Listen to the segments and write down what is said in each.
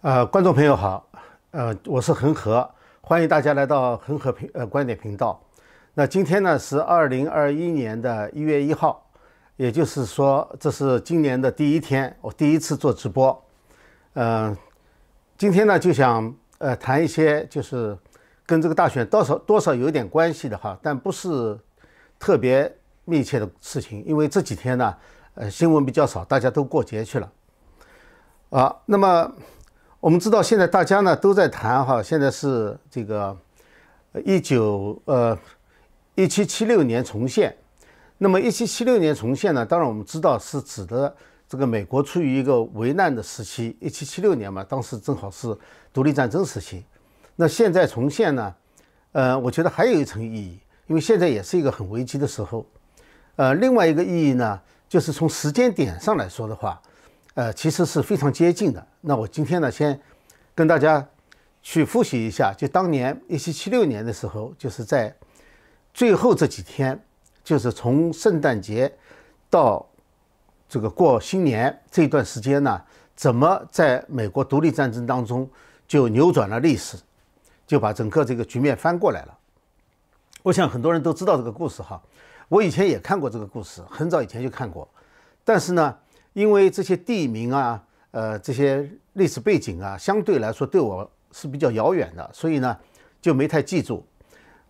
呃，观众朋友好，呃，我是恒河，欢迎大家来到恒河频呃观点频道。那今天呢是二零二一年的一月一号，也就是说这是今年的第一天，我第一次做直播。嗯，今天呢就想呃谈一些就是跟这个大选多少多少有点关系的哈，但不是特别密切的事情，因为这几天呢呃新闻比较少，大家都过节去了。啊，那么。我们知道，现在大家呢都在谈哈，现在是这个一九呃一七七六年重现。那么一七七六年重现呢，当然我们知道是指的这个美国处于一个危难的时期。一七七六年嘛，当时正好是独立战争时期。那现在重现呢，呃，我觉得还有一层意义，因为现在也是一个很危机的时候。呃，另外一个意义呢，就是从时间点上来说的话。呃，其实是非常接近的。那我今天呢，先跟大家去复习一下，就当年一七七六年的时候，就是在最后这几天，就是从圣诞节到这个过新年这段时间呢，怎么在美国独立战争当中就扭转了历史，就把整个这个局面翻过来了。我想很多人都知道这个故事哈，我以前也看过这个故事，很早以前就看过，但是呢。因为这些地名啊，呃，这些历史背景啊，相对来说对我是比较遥远的，所以呢就没太记住。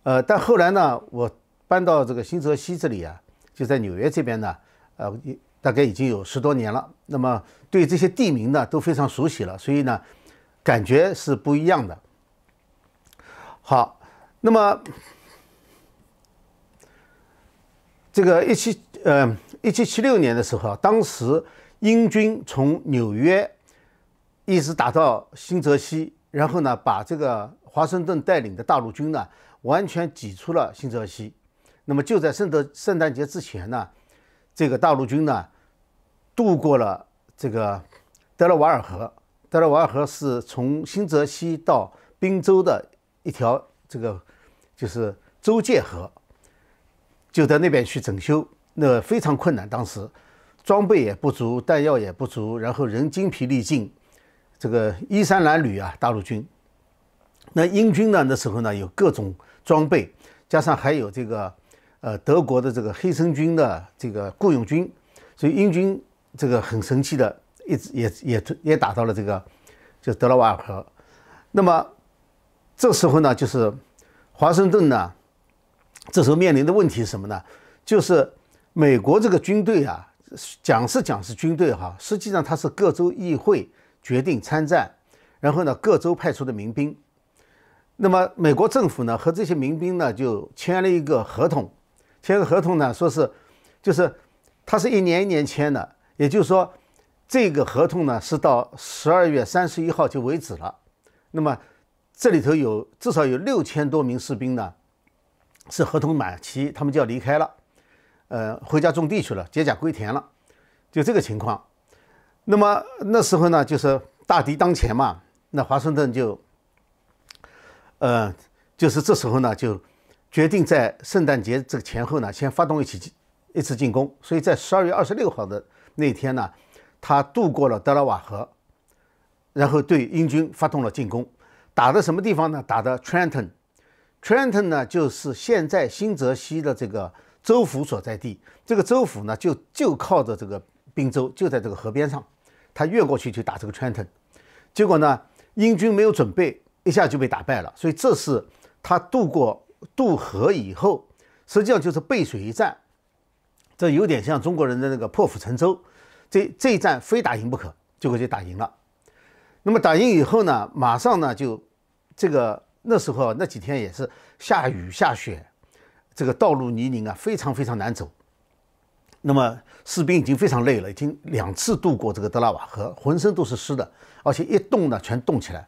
呃，但后来呢，我搬到这个新泽西这里啊，就在纽约这边呢，呃，大概已经有十多年了。那么对这些地名呢都非常熟悉了，所以呢感觉是不一样的。好，那么这个一七呃一七七六年的时候，当时。英军从纽约一直打到新泽西，然后呢，把这个华盛顿带领的大陆军呢，完全挤出了新泽西。那么就在圣德圣诞节之前呢，这个大陆军呢，渡过了这个德拉瓦尔河。德拉瓦尔河是从新泽西到宾州的一条这个就是州界河，就在那边去整修，那非常困难，当时。装备也不足，弹药也不足，然后人精疲力尽，这个衣衫褴褛啊，大陆军。那英军呢？那时候呢有各种装备，加上还有这个呃德国的这个黑森军的这个雇佣军，所以英军这个很神奇的，一直也也也打到了这个就德拉瓦尔河。那么这时候呢，就是华盛顿呢，这时候面临的问题是什么呢？就是美国这个军队啊。讲是讲是军队哈，实际上它是各州议会决定参战，然后呢各州派出的民兵。那么美国政府呢和这些民兵呢就签了一个合同，签个合同呢说是就是它是一年一年签的，也就是说这个合同呢是到十二月三十一号就为止了。那么这里头有至少有六千多名士兵呢是合同满期，他们就要离开了。呃，回家种地去了，解甲归田了，就这个情况。那么那时候呢，就是大敌当前嘛，那华盛顿就，呃，就是这时候呢，就决定在圣诞节这个前后呢，先发动一起一次进攻。所以在十二月二十六号的那天呢，他渡过了德拉瓦河，然后对英军发动了进攻。打的什么地方呢？打的 Trenton，Trenton 呢，就是现在新泽西的这个。州府所在地，这个州府呢，就就靠着这个滨州，就在这个河边上，他越过去就打这个 Trenton，结果呢，英军没有准备，一下就被打败了。所以这是他渡过渡河以后，实际上就是背水一战，这有点像中国人的那个破釜沉舟，这这一战非打赢不可，结果就打赢了。那么打赢以后呢，马上呢就这个那时候那几天也是下雨下雪。这个道路泥泞啊，非常非常难走。那么士兵已经非常累了，已经两次渡过这个德拉瓦河，浑身都是湿的，而且一动呢全冻起来，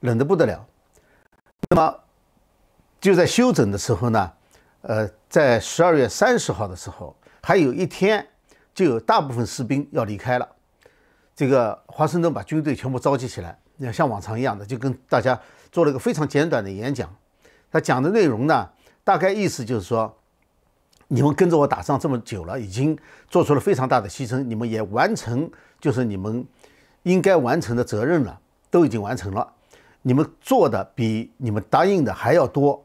冷得不得了。那么就在休整的时候呢，呃，在十二月三十号的时候，还有一天，就有大部分士兵要离开了。这个华盛顿把军队全部召集起来，像往常一样的，就跟大家做了一个非常简短的演讲。他讲的内容呢？大概意思就是说，你们跟着我打仗这么久了，已经做出了非常大的牺牲，你们也完成就是你们应该完成的责任了，都已经完成了，你们做的比你们答应的还要多。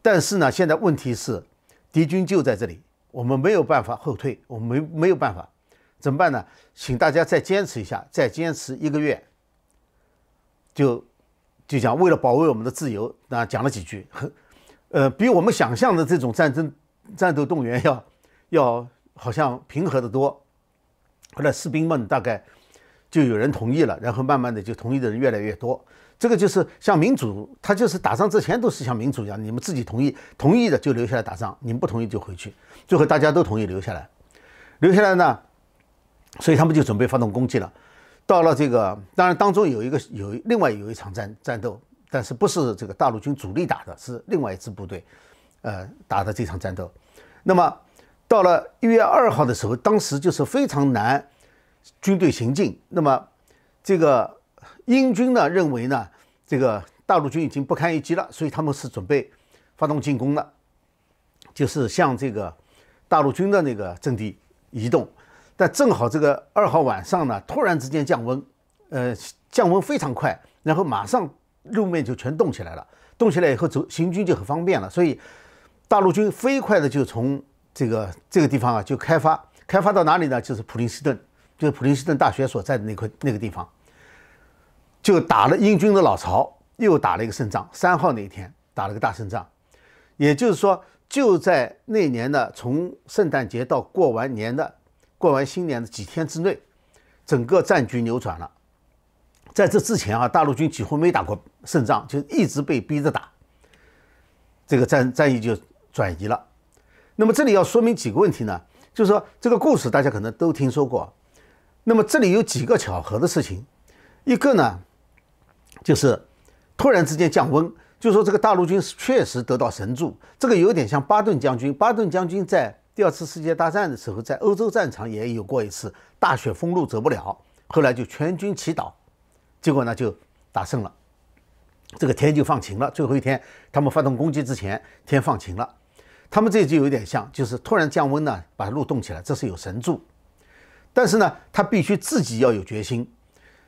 但是呢，现在问题是敌军就在这里，我们没有办法后退，我们没没有办法，怎么办呢？请大家再坚持一下，再坚持一个月。就就讲为了保卫我们的自由，那讲了几句，呃，比我们想象的这种战争战斗动员要要好像平和的多。后来士兵们大概就有人同意了，然后慢慢的就同意的人越来越多。这个就是像民主，他就是打仗之前都是像民主一样，你们自己同意，同意的就留下来打仗，你们不同意就回去。最后大家都同意留下来，留下来呢，所以他们就准备发动攻击了。到了这个，当然当中有一个有另外有一场战战斗，但是不是这个大陆军主力打的，是另外一支部队，呃打的这场战斗。那么到了一月二号的时候，当时就是非常难军队行进。那么这个。英军呢认为呢，这个大陆军已经不堪一击了，所以他们是准备发动进攻的，就是向这个大陆军的那个阵地移动。但正好这个二号晚上呢，突然之间降温，呃，降温非常快，然后马上路面就全冻起来了。冻起来以后走行军就很方便了，所以大陆军飞快的就从这个这个地方啊就开发，开发到哪里呢？就是普林斯顿，就是普林斯顿大学所在的那块那个地方。就打了英军的老巢，又打了一个胜仗。三号那一天打了个大胜仗，也就是说，就在那年的从圣诞节到过完年的过完新年的几天之内，整个战局扭转了。在这之前啊，大陆军几乎没打过胜仗，就一直被逼着打，这个战战役就转移了。那么这里要说明几个问题呢？就是说这个故事大家可能都听说过。那么这里有几个巧合的事情，一个呢。就是突然之间降温，就说这个大陆军是确实得到神助，这个有点像巴顿将军。巴顿将军在第二次世界大战的时候，在欧洲战场也有过一次大雪封路走不了，后来就全军祈祷，结果呢就打胜了，这个天就放晴了。最后一天他们发动攻击之前，天放晴了。他们这就有点像，就是突然降温呢，把路冻起来，这是有神助。但是呢，他必须自己要有决心。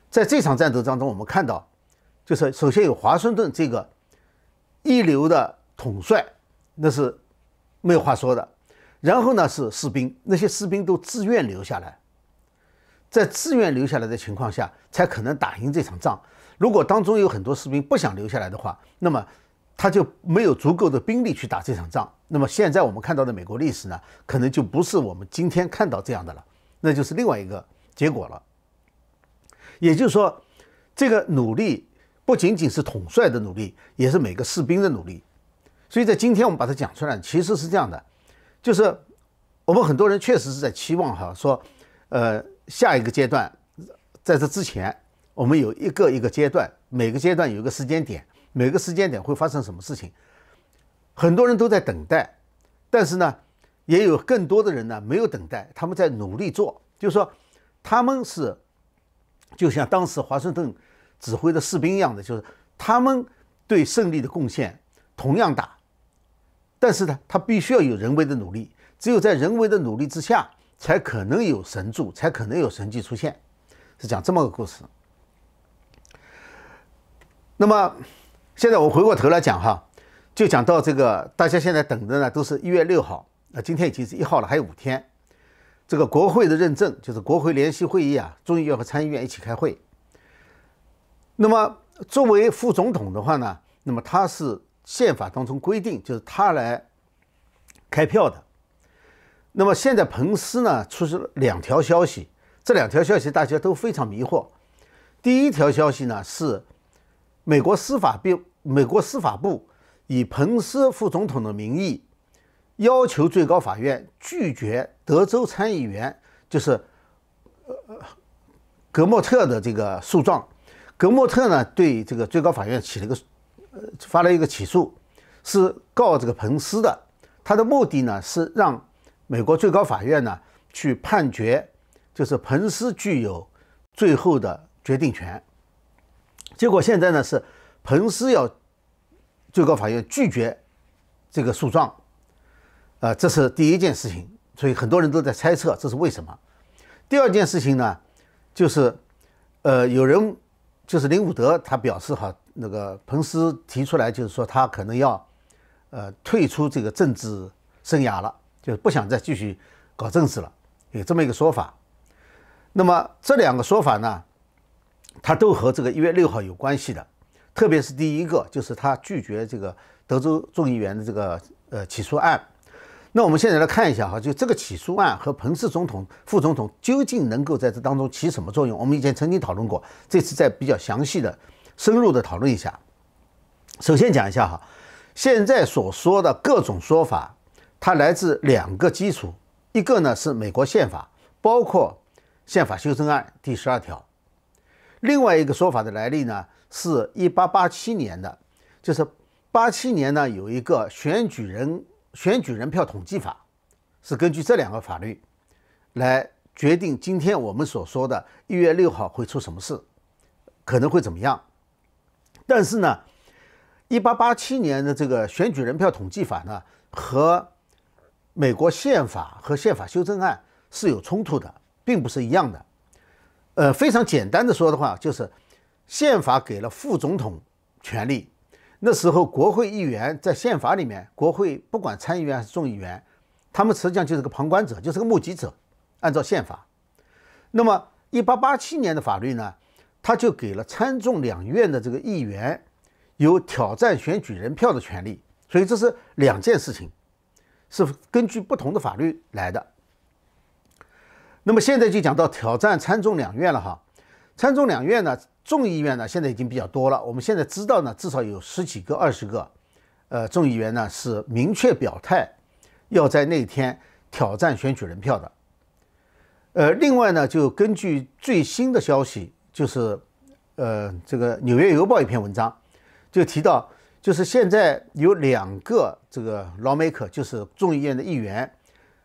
在这场战斗当中，我们看到。就是首先有华盛顿这个一流的统帅，那是没有话说的。然后呢是士兵，那些士兵都自愿留下来，在自愿留下来的情况下，才可能打赢这场仗。如果当中有很多士兵不想留下来的话，那么他就没有足够的兵力去打这场仗。那么现在我们看到的美国历史呢，可能就不是我们今天看到这样的了，那就是另外一个结果了。也就是说，这个努力。不仅仅是统帅的努力，也是每个士兵的努力。所以在今天我们把它讲出来，其实是这样的，就是我们很多人确实是在期望哈，说，呃，下一个阶段，在这之前，我们有一个一个阶段，每个阶段有一个时间点，每个时间点会发生什么事情，很多人都在等待，但是呢，也有更多的人呢没有等待，他们在努力做，就是说，他们是就像当时华盛顿。指挥的士兵一样的，就是他们对胜利的贡献同样大，但是呢，他必须要有人为的努力，只有在人为的努力之下，才可能有神助，才可能有神迹出现，是讲这么个故事。那么现在我回过头来讲哈，就讲到这个，大家现在等的呢，都是一月六号，那今天已经是一号了，还有五天，这个国会的认证，就是国会联席会议啊，众议院和参议院一起开会。那么作为副总统的话呢，那么他是宪法当中规定，就是他来开票的。那么现在彭斯呢出了两条消息，这两条消息大家都非常迷惑。第一条消息呢是美国司法部美国司法部以彭斯副总统的名义要求最高法院拒绝德州参议员就是呃格莫特的这个诉状。格莫特呢对这个最高法院起了个，呃，发了一个起诉，是告这个彭斯的。他的目的呢是让美国最高法院呢去判决，就是彭斯具有最后的决定权。结果现在呢是彭斯要最高法院拒绝这个诉状，呃，这是第一件事情。所以很多人都在猜测这是为什么。第二件事情呢，就是呃有人。就是林伍德他表示哈，那个彭斯提出来就是说他可能要，呃，退出这个政治生涯了，就是不想再继续搞政治了，有这么一个说法。那么这两个说法呢，它都和这个一月六号有关系的，特别是第一个，就是他拒绝这个德州众议员的这个呃起诉案。那我们现在来看一下哈，就这个起诉案和彭斯总统、副总统究竟能够在这当中起什么作用？我们以前曾经讨论过，这次再比较详细的、深入的讨论一下。首先讲一下哈，现在所说的各种说法，它来自两个基础，一个呢是美国宪法，包括宪法修正案第十二条；另外一个说法的来历呢，是一八八七年的，就是八七年呢有一个选举人。选举人票统计法是根据这两个法律来决定今天我们所说的一月六号会出什么事，可能会怎么样。但是呢，一八八七年的这个选举人票统计法呢，和美国宪法和宪法修正案是有冲突的，并不是一样的。呃，非常简单的说的话，就是宪法给了副总统权利。那时候，国会议员在宪法里面，国会不管参议员还是众议员，他们实际上就是个旁观者，就是个目击者。按照宪法，那么一八八七年的法律呢，他就给了参众两院的这个议员有挑战选举人票的权利。所以这是两件事情，是根据不同的法律来的。那么现在就讲到挑战参众两院了哈，参众两院呢。众议院呢，现在已经比较多了。我们现在知道呢，至少有十几个、二十个，呃，众议员呢是明确表态要在那天挑战选举人票的。呃，另外呢，就根据最新的消息，就是呃，这个《纽约邮报》一篇文章就提到，就是现在有两个这个 lawmaker，就是众议院的议员，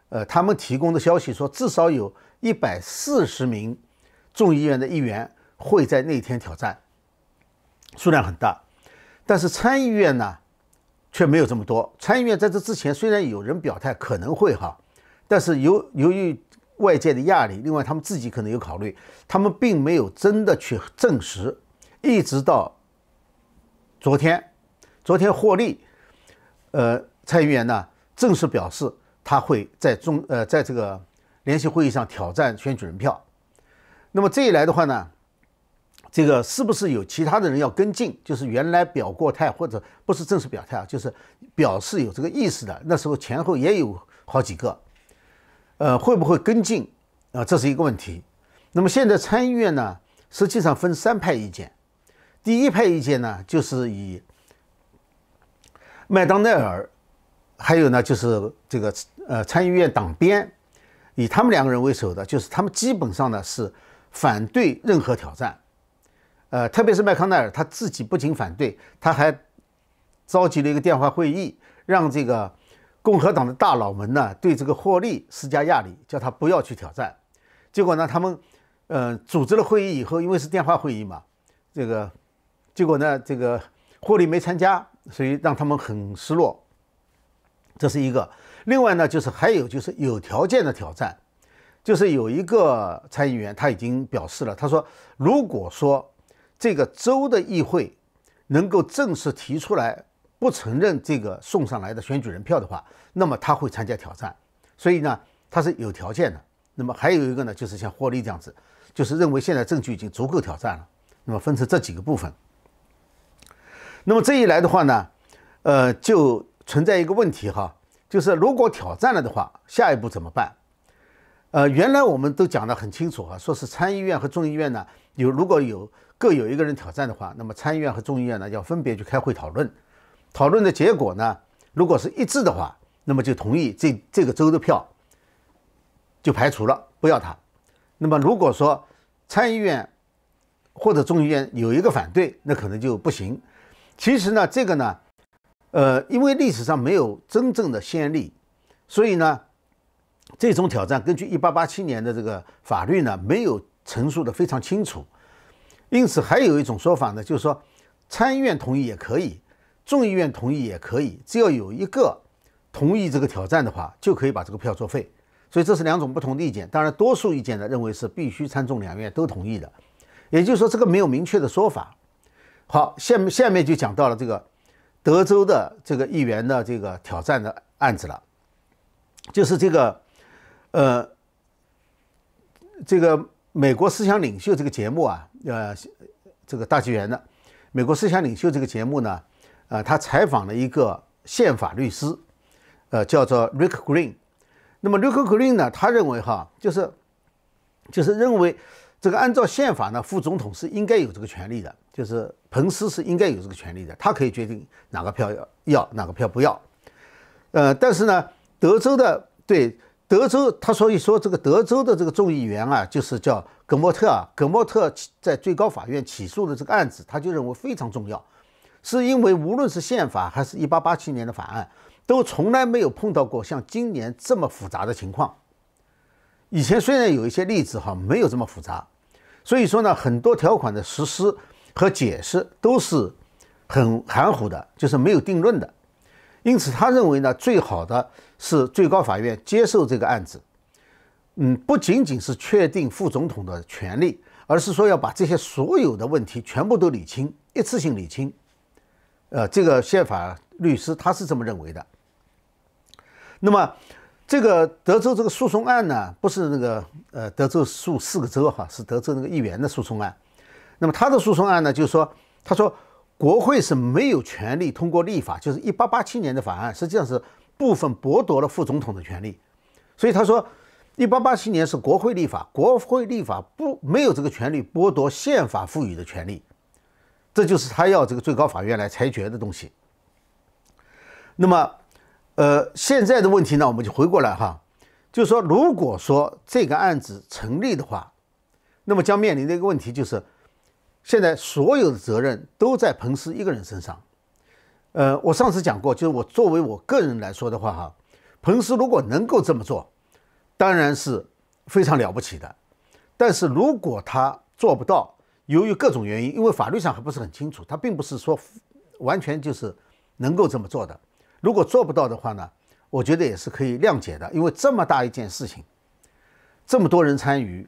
呃，他们提供的消息说，至少有一百四十名众议院的议员。会在那天挑战，数量很大，但是参议院呢，却没有这么多。参议院在这之前虽然有人表态可能会哈，但是由由于外界的压力，另外他们自己可能有考虑，他们并没有真的去证实。一直到昨天，昨天获利，呃，参议员呢正式表示他会在中呃在这个联席会议上挑战选举人票。那么这一来的话呢？这个是不是有其他的人要跟进？就是原来表过态或者不是正式表态啊，就是表示有这个意思的。那时候前后也有好几个，呃，会不会跟进啊？这是一个问题。那么现在参议院呢，实际上分三派意见。第一派意见呢，就是以麦当奈尔，还有呢就是这个呃参议院党鞭，以他们两个人为首的，就是他们基本上呢是反对任何挑战。呃，特别是麦康奈尔他自己不仅反对，他还召集了一个电话会议，让这个共和党的大佬们呢对这个霍利施加压力，叫他不要去挑战。结果呢，他们呃组织了会议以后，因为是电话会议嘛，这个结果呢，这个霍利没参加，所以让他们很失落。这是一个。另外呢，就是还有就是有条件的挑战，就是有一个参议员他已经表示了，他说如果说。这个州的议会能够正式提出来不承认这个送上来的选举人票的话，那么他会参加挑战。所以呢，他是有条件的。那么还有一个呢，就是像霍利这样子，就是认为现在证据已经足够挑战了。那么分成这几个部分。那么这一来的话呢，呃，就存在一个问题哈，就是如果挑战了的话，下一步怎么办？呃，原来我们都讲得很清楚啊，说是参议院和众议院呢，有如果有。各有一个人挑战的话，那么参议院和众议院呢要分别去开会讨论，讨论的结果呢，如果是一致的话，那么就同意这这个州的票就排除了，不要它。那么如果说参议院或者众议院有一个反对，那可能就不行。其实呢，这个呢，呃，因为历史上没有真正的先例，所以呢，这种挑战根据一八八七年的这个法律呢，没有陈述的非常清楚。因此，还有一种说法呢，就是说，参议院同意也可以，众议院同意也可以，只要有一个同意这个挑战的话，就可以把这个票作废。所以这是两种不同的意见。当然，多数意见呢认为是必须参众两院都同意的。也就是说这个没有明确的说法。好，下面下面就讲到了这个德州的这个议员的这个挑战的案子了，就是这个呃这个美国思想领袖这个节目啊，呃这个大纪元的美国思想领袖这个节目呢，呃他采访了一个宪法律师，呃叫做 Rick Green。那么 Rick Green 呢，他认为哈，就是就是认为这个按照宪法呢，副总统是应该有这个权利的。就是彭斯是应该有这个权利的，他可以决定哪个票要，哪个票不要。呃，但是呢，德州的对德州，他所以说这个德州的这个众议员啊，就是叫葛莫特啊，葛莫特在最高法院起诉的这个案子，他就认为非常重要，是因为无论是宪法还是一八八七年的法案，都从来没有碰到过像今年这么复杂的情况。以前虽然有一些例子哈，没有这么复杂，所以说呢，很多条款的实施。和解释都是很含糊的，就是没有定论的。因此，他认为呢，最好的是最高法院接受这个案子。嗯，不仅仅是确定副总统的权利，而是说要把这些所有的问题全部都理清，一次性理清。呃，这个宪法律师他是这么认为的。那么，这个德州这个诉讼案呢，不是那个呃德州诉四个州哈，是德州那个议员的诉讼案。那么他的诉讼案呢，就是说，他说国会是没有权利通过立法，就是一八八七年的法案，实际上是部分剥夺了副总统的权利。所以他说，一八八七年是国会立法，国会立法不没有这个权利剥夺宪法赋予的权利，这就是他要这个最高法院来裁决的东西。那么，呃，现在的问题呢，我们就回过来哈，就是说，如果说这个案子成立的话，那么将面临的一个问题就是。现在所有的责任都在彭斯一个人身上。呃，我上次讲过，就是我作为我个人来说的话，哈，彭斯如果能够这么做，当然是非常了不起的。但是如果他做不到，由于各种原因，因为法律上还不是很清楚，他并不是说完全就是能够这么做的。如果做不到的话呢，我觉得也是可以谅解的，因为这么大一件事情，这么多人参与。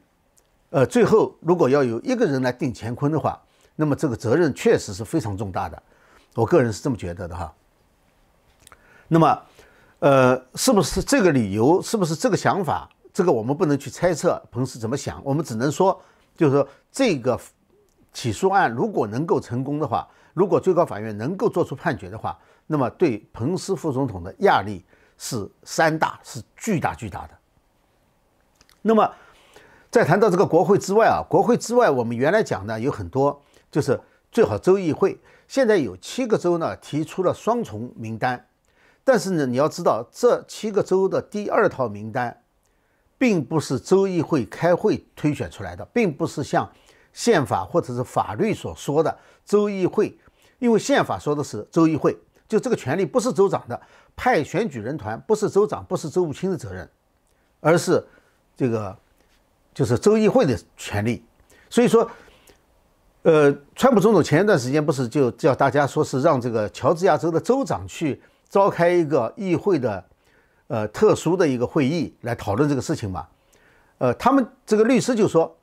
呃，最后如果要有一个人来定乾坤的话，那么这个责任确实是非常重大的，我个人是这么觉得的哈。那么，呃，是不是这个理由？是不是这个想法？这个我们不能去猜测彭斯怎么想，我们只能说，就是说这个起诉案如果能够成功的话，如果最高法院能够做出判决的话，那么对彭斯副总统的压力是山大，是巨大巨大的。那么。在谈到这个国会之外啊，国会之外，我们原来讲呢有很多，就是最好州议会。现在有七个州呢提出了双重名单，但是呢，你要知道这七个州的第二套名单，并不是州议会开会推选出来的，并不是像宪法或者是法律所说的州议会，因为宪法说的是州议会，就这个权利不是州长的，派选举人团不是州长，不是州务卿的责任，而是这个。就是州议会的权利，所以说，呃，川普总统前一段时间不是就叫大家说是让这个乔治亚州的州长去召开一个议会的，呃，特殊的一个会议来讨论这个事情嘛？呃，他们这个律师就说，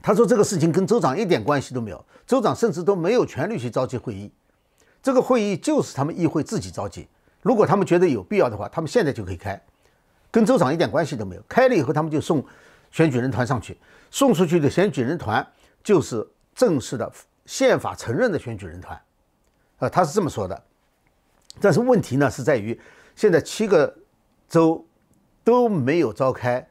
他说这个事情跟州长一点关系都没有，州长甚至都没有权利去召集会议，这个会议就是他们议会自己召集，如果他们觉得有必要的话，他们现在就可以开，跟州长一点关系都没有，开了以后他们就送。选举人团上去，送出去的选举人团就是正式的宪法承认的选举人团，啊，他是这么说的。但是问题呢是在于，现在七个州都没有召开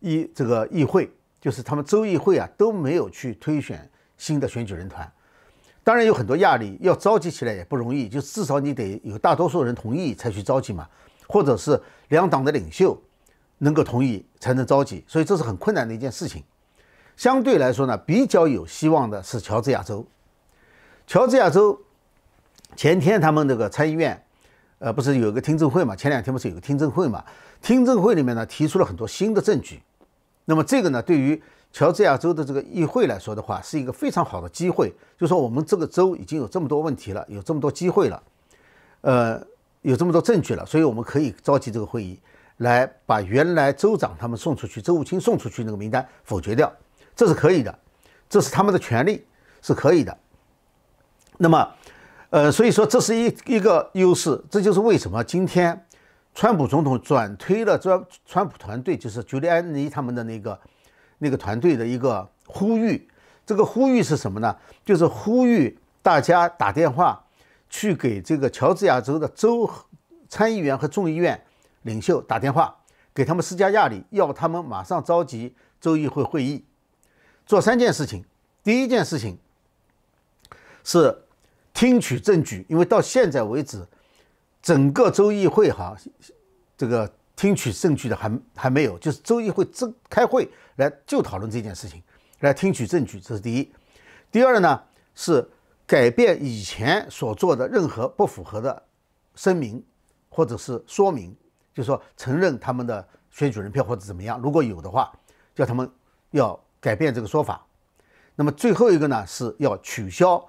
议这个议会，就是他们州议会啊都没有去推选新的选举人团。当然有很多压力，要召集起来也不容易，就至少你得有大多数人同意才去召集嘛，或者是两党的领袖。能够同意才能召集，所以这是很困难的一件事情。相对来说呢，比较有希望的是乔治亚州。乔治亚州前天他们那个参议院，呃，不是有个听证会嘛？前两天不是有个听证会嘛？听证会里面呢，提出了很多新的证据。那么这个呢，对于乔治亚州的这个议会来说的话，是一个非常好的机会。就说我们这个州已经有这么多问题了，有这么多机会了，呃，有这么多证据了，所以我们可以召集这个会议。来把原来州长他们送出去、州务卿送出去那个名单否决掉，这是可以的。这是他们的权利，是可以的。那么，呃，所以说这是一一个优势，这就是为什么今天川普总统转推了川川普团队，就是朱利安尼他们的那个那个团队的一个呼吁。这个呼吁是什么呢？就是呼吁大家打电话去给这个乔治亚州的州参议员和众议院领袖打电话。给他们施加压力，要他们马上召集州议会会议，做三件事情。第一件事情是听取证据，因为到现在为止，整个州议会哈，这个听取证据的还还没有，就是州议会正开会来就讨论这件事情，来听取证据，这是第一。第二呢是改变以前所做的任何不符合的声明或者是说明。就说承认他们的选举人票或者怎么样，如果有的话，叫他们要改变这个说法。那么最后一个呢，是要取消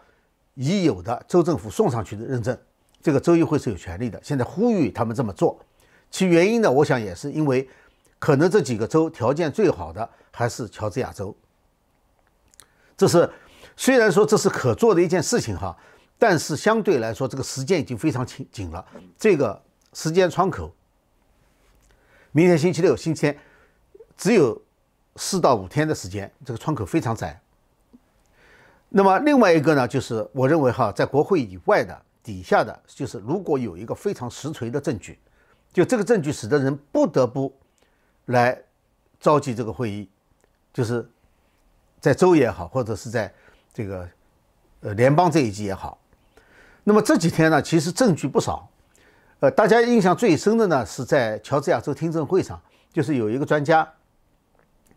已有的州政府送上去的认证，这个州议会是有权利的。现在呼吁他们这么做，其原因呢，我想也是因为可能这几个州条件最好的还是乔治亚州。这是虽然说这是可做的一件事情哈，但是相对来说这个时间已经非常紧紧了，这个时间窗口。明天星期六，星期天只有四到五天的时间，这个窗口非常窄。那么另外一个呢，就是我认为哈，在国会以外的底下的，就是如果有一个非常实锤的证据，就这个证据使得人不得不来召集这个会议，就是在州也好，或者是在这个呃联邦这一级也好。那么这几天呢，其实证据不少。呃，大家印象最深的呢，是在乔治亚州听证会上，就是有一个专家，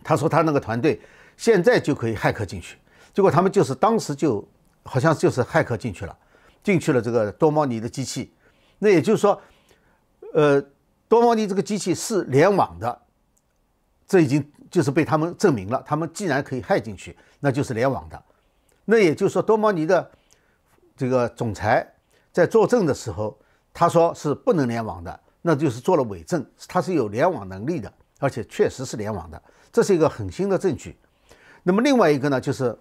他说他那个团队现在就可以骇客进去，结果他们就是当时就好像就是骇客进去了，进去了这个多猫尼的机器，那也就是说，呃，多摩尼这个机器是联网的，这已经就是被他们证明了，他们既然可以害进去，那就是联网的，那也就是说多摩尼的这个总裁在作证的时候。他说是不能联网的，那就是做了伪证，他是有联网能力的，而且确实是联网的，这是一个很新的证据。那么另外一个呢，就是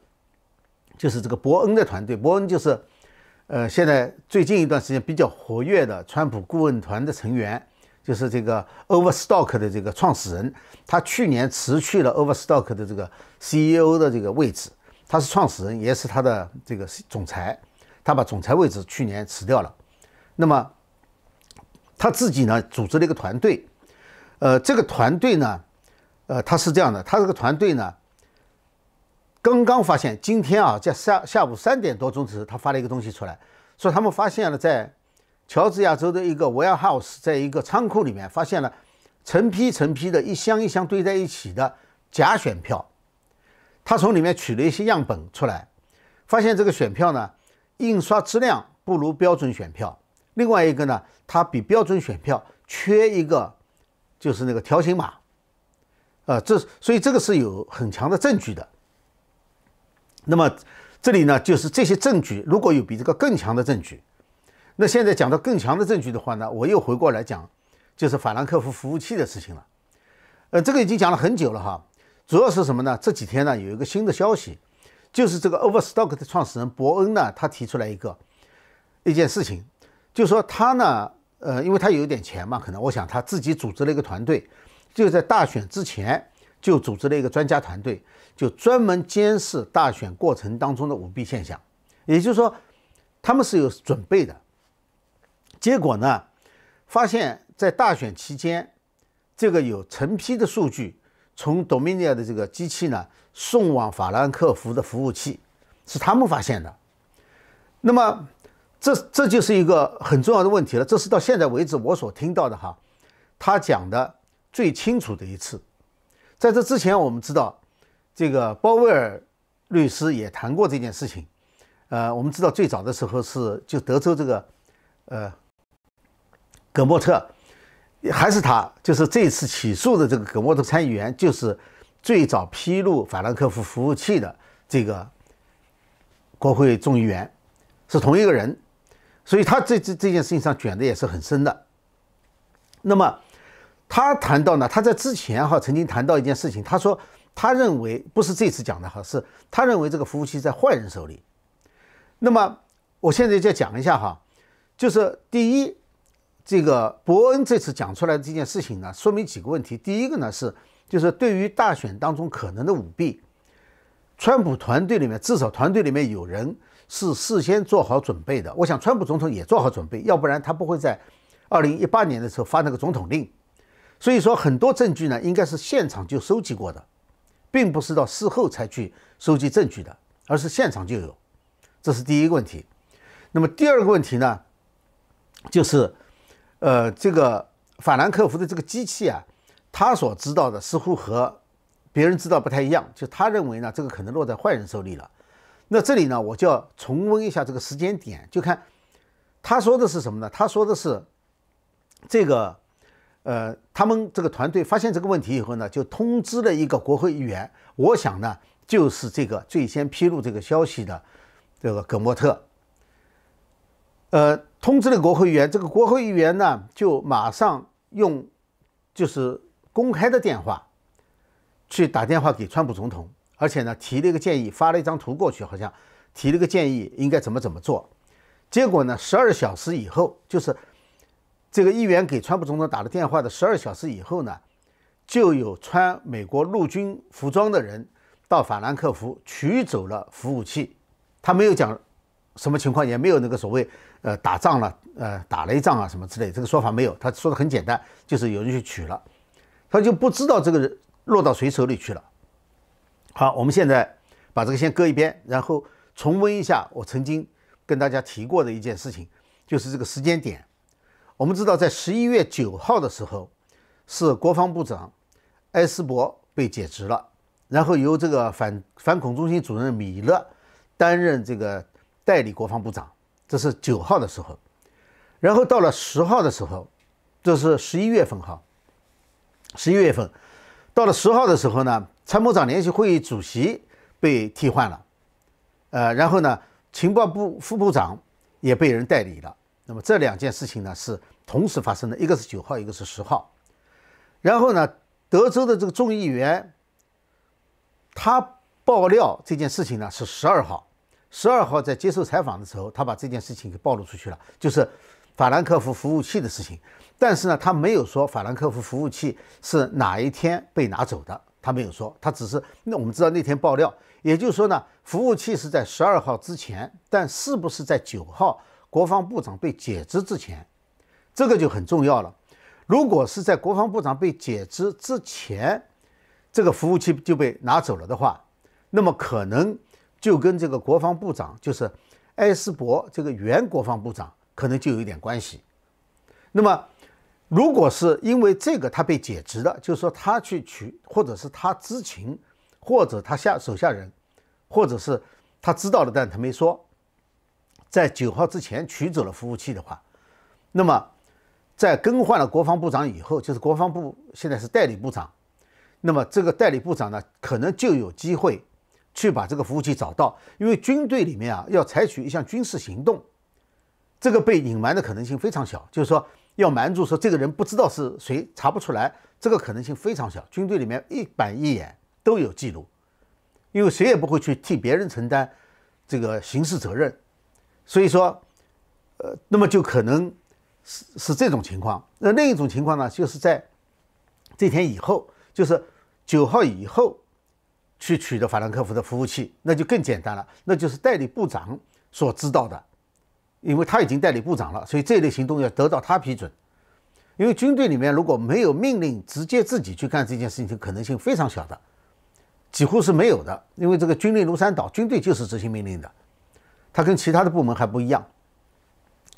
就是这个伯恩的团队，伯恩就是呃现在最近一段时间比较活跃的川普顾问团的成员，就是这个 Overstock 的这个创始人，他去年辞去了 Overstock 的这个 CEO 的这个位置，他是创始人，也是他的这个总裁，他把总裁位置去年辞掉了，那么。他自己呢组织了一个团队，呃，这个团队呢，呃，他是这样的，他这个团队呢，刚刚发现今天啊，在下下午三点多钟时，他发了一个东西出来，说他们发现了在乔治亚州的一个 warehouse，在一个仓库里面发现了成批成批的一箱一箱堆在一起的假选票，他从里面取了一些样本出来，发现这个选票呢，印刷质量不如标准选票。另外一个呢，它比标准选票缺一个，就是那个条形码，呃，这所以这个是有很强的证据的。那么这里呢，就是这些证据如果有比这个更强的证据，那现在讲到更强的证据的话呢，我又回过来讲，就是法兰克福服务器的事情了。呃，这个已经讲了很久了哈，主要是什么呢？这几天呢有一个新的消息，就是这个 Overstock 的创始人伯恩呢，他提出来一个一件事情。就说他呢，呃，因为他有点钱嘛，可能我想他自己组织了一个团队，就在大选之前就组织了一个专家团队，就专门监视大选过程当中的舞弊现象。也就是说，他们是有准备的。结果呢，发现在大选期间，这个有成批的数据从 Dominion 的这个机器呢送往法兰克福的服务器，是他们发现的。那么。这这就是一个很重要的问题了。这是到现在为止我所听到的哈，他讲的最清楚的一次。在这之前，我们知道这个鲍威尔律师也谈过这件事情。呃，我们知道最早的时候是就德州这个呃葛莫特，还是他，就是这次起诉的这个葛莫特参议员，就是最早披露法兰克福服务器的这个国会众议员，是同一个人。所以他这这这件事情上卷的也是很深的。那么他谈到呢，他在之前哈曾经谈到一件事情，他说他认为不是这次讲的哈，是他认为这个服务器在坏人手里。那么我现在就讲一下哈，就是第一，这个伯恩这次讲出来的这件事情呢，说明几个问题。第一个呢是，就是对于大选当中可能的舞弊，川普团队里面至少团队里面有人是事先做好准备的。我想川普总统也做好准备，要不然他不会在二零一八年的时候发那个总统令。所以说很多证据呢，应该是现场就收集过的。并不是到事后才去收集证据的，而是现场就有，这是第一个问题。那么第二个问题呢，就是，呃，这个法兰克福的这个机器啊，他所知道的似乎和别人知道不太一样，就他认为呢，这个可能落在坏人手里了。那这里呢，我就要重温一下这个时间点，就看他说的是什么呢？他说的是这个。呃，他们这个团队发现这个问题以后呢，就通知了一个国会议员。我想呢，就是这个最先披露这个消息的这个葛莫特。呃，通知了国会议员，这个国会议员呢，就马上用就是公开的电话去打电话给川普总统，而且呢，提了一个建议，发了一张图过去，好像提了个建议应该怎么怎么做。结果呢，十二小时以后，就是。这个议员给川普总统打了电话的十二小时以后呢，就有穿美国陆军服装的人到法兰克福取走了服务器。他没有讲什么情况，也没有那个所谓呃打仗了，呃打了一仗啊什么之类，这个说法没有。他说的很简单，就是有人去取了，他就不知道这个人落到谁手里去了。好，我们现在把这个先搁一边，然后重温一下我曾经跟大家提过的一件事情，就是这个时间点。我们知道，在十一月九号的时候，是国防部长埃斯珀被解职了，然后由这个反反恐中心主任米勒担任这个代理国防部长，这是九号的时候。然后到了十号的时候，这是十一月份哈，十一月份到了十号的时候呢，参谋长联席会议主席被替换了，呃，然后呢，情报部副部长也被人代理了。那么这两件事情呢是同时发生的，一个是九号，一个是十号。然后呢，德州的这个众议员，他爆料这件事情呢是十二号，十二号在接受采访的时候，他把这件事情给暴露出去了，就是法兰克福服务器的事情。但是呢，他没有说法兰克福服务器是哪一天被拿走的，他没有说，他只是那我们知道那天爆料，也就是说呢，服务器是在十二号之前，但是不是在九号？国防部长被解职之前，这个就很重要了。如果是在国防部长被解职之前，这个服务器就被拿走了的话，那么可能就跟这个国防部长，就是埃斯伯这个原国防部长，可能就有一点关系。那么，如果是因为这个他被解职的，就是说他去取，或者是他知情，或者他下手下人，或者是他知道了，但他没说。在九号之前取走了服务器的话，那么在更换了国防部长以后，就是国防部现在是代理部长，那么这个代理部长呢，可能就有机会去把这个服务器找到，因为军队里面啊要采取一项军事行动，这个被隐瞒的可能性非常小，就是说要瞒住说这个人不知道是谁，查不出来，这个可能性非常小。军队里面一板一眼都有记录，因为谁也不会去替别人承担这个刑事责任。所以说，呃，那么就可能是是这种情况。那另一种情况呢，就是在这天以后，就是九号以后去取得法兰克福的服务器，那就更简单了。那就是代理部长所知道的，因为他已经代理部长了，所以这类行动要得到他批准。因为军队里面如果没有命令直接自己去干这件事情可能性非常小的，几乎是没有的。因为这个军令如山倒，军队就是执行命令的。它跟其他的部门还不一样，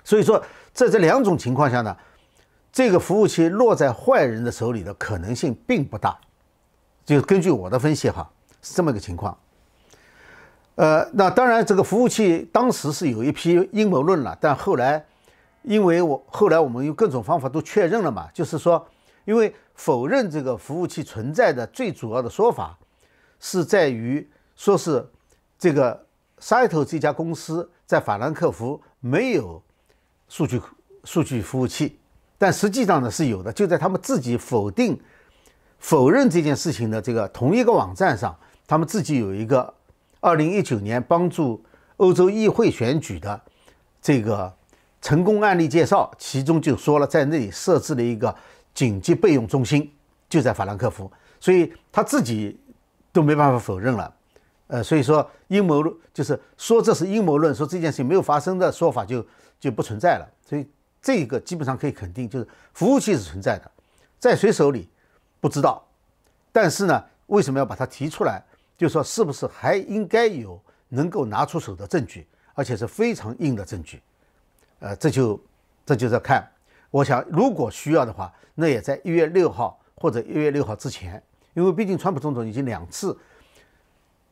所以说在这两种情况下呢，这个服务器落在坏人的手里的可能性并不大。就根据我的分析哈，是这么一个情况。呃，那当然这个服务器当时是有一批阴谋论了，但后来因为我后来我们用各种方法都确认了嘛，就是说，因为否认这个服务器存在的最主要的说法是在于说是这个。s i t o 这家公司在法兰克福没有数据数据服务器，但实际上呢是有的。就在他们自己否定否认这件事情的这个同一个网站上，他们自己有一个二零一九年帮助欧洲议会选举的这个成功案例介绍，其中就说了在那里设置了一个紧急备用中心，就在法兰克福，所以他自己都没办法否认了。呃，所以说阴谋论就是说这是阴谋论，说这件事情没有发生的说法就就不存在了。所以这个基本上可以肯定，就是服务器是存在的，在谁手里不知道。但是呢，为什么要把它提出来？就说是不是还应该有能够拿出手的证据，而且是非常硬的证据？呃，这就这就在看。我想，如果需要的话，那也在一月六号或者一月六号之前，因为毕竟川普总统已经两次。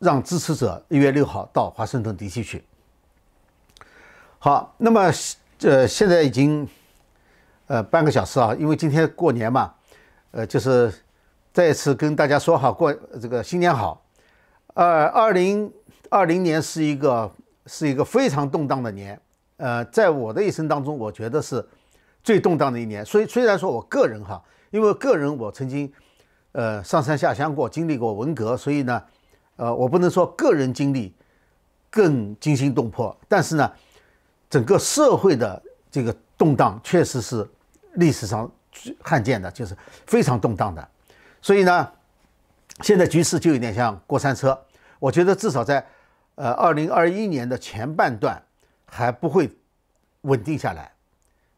让支持者一月六号到华盛顿 D.C. 去。好，那么呃，现在已经呃半个小时啊，因为今天过年嘛，呃，就是再一次跟大家说好过这个新年好。呃，二零二零年是一个是一个非常动荡的年，呃，在我的一生当中，我觉得是最动荡的一年。所以虽然说我个人哈，因为个人我曾经呃上山下乡过，经历过文革，所以呢。呃，我不能说个人经历更惊心动魄，但是呢，整个社会的这个动荡确实是历史上罕见的，就是非常动荡的。所以呢，现在局势就有点像过山车。我觉得至少在呃二零二一年的前半段还不会稳定下来，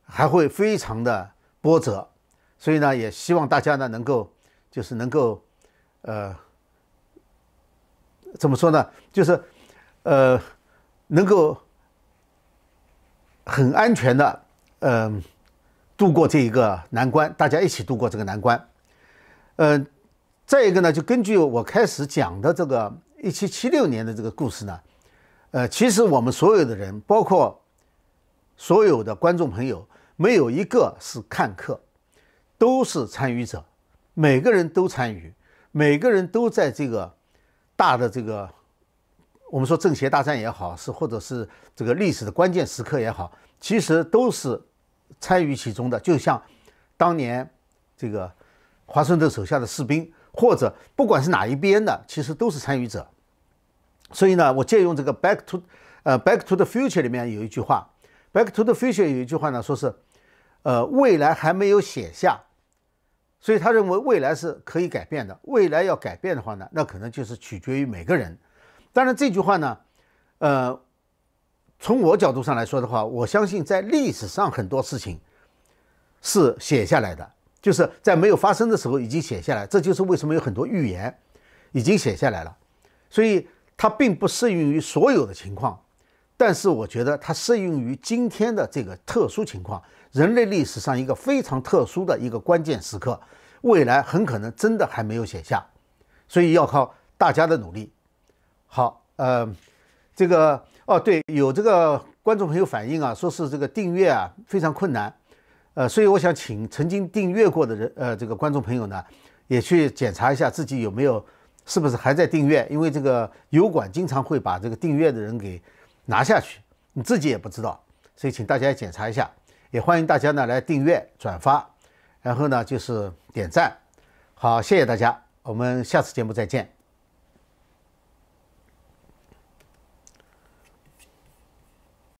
还会非常的波折。所以呢，也希望大家呢能够就是能够呃。怎么说呢？就是，呃，能够很安全的，嗯，度过这一个难关，大家一起度过这个难关。嗯，再一个呢，就根据我开始讲的这个一七七六年的这个故事呢，呃，其实我们所有的人，包括所有的观众朋友，没有一个是看客，都是参与者，每个人都参与，每个人都在这个。大的这个，我们说政协大战也好，是或者是这个历史的关键时刻也好，其实都是参与其中的。就像当年这个华盛顿手下的士兵，或者不管是哪一边的，其实都是参与者。所以呢，我借用这个《Back to》呃，《Back to the Future》里面有一句话，《Back to the Future》有一句话呢，说是呃，未来还没有写下。所以他认为未来是可以改变的。未来要改变的话呢，那可能就是取决于每个人。当然，这句话呢，呃，从我角度上来说的话，我相信在历史上很多事情是写下来的，就是在没有发生的时候已经写下来。这就是为什么有很多预言已经写下来了。所以它并不适用于所有的情况，但是我觉得它适用于今天的这个特殊情况。人类历史上一个非常特殊的一个关键时刻，未来很可能真的还没有写下，所以要靠大家的努力。好，呃，这个哦，对，有这个观众朋友反映啊，说是这个订阅啊非常困难，呃，所以我想请曾经订阅过的人，呃，这个观众朋友呢，也去检查一下自己有没有是不是还在订阅，因为这个油管经常会把这个订阅的人给拿下去，你自己也不知道，所以请大家检查一下。也欢迎大家呢来订阅、转发，然后呢就是点赞。好，谢谢大家，我们下次节目再见。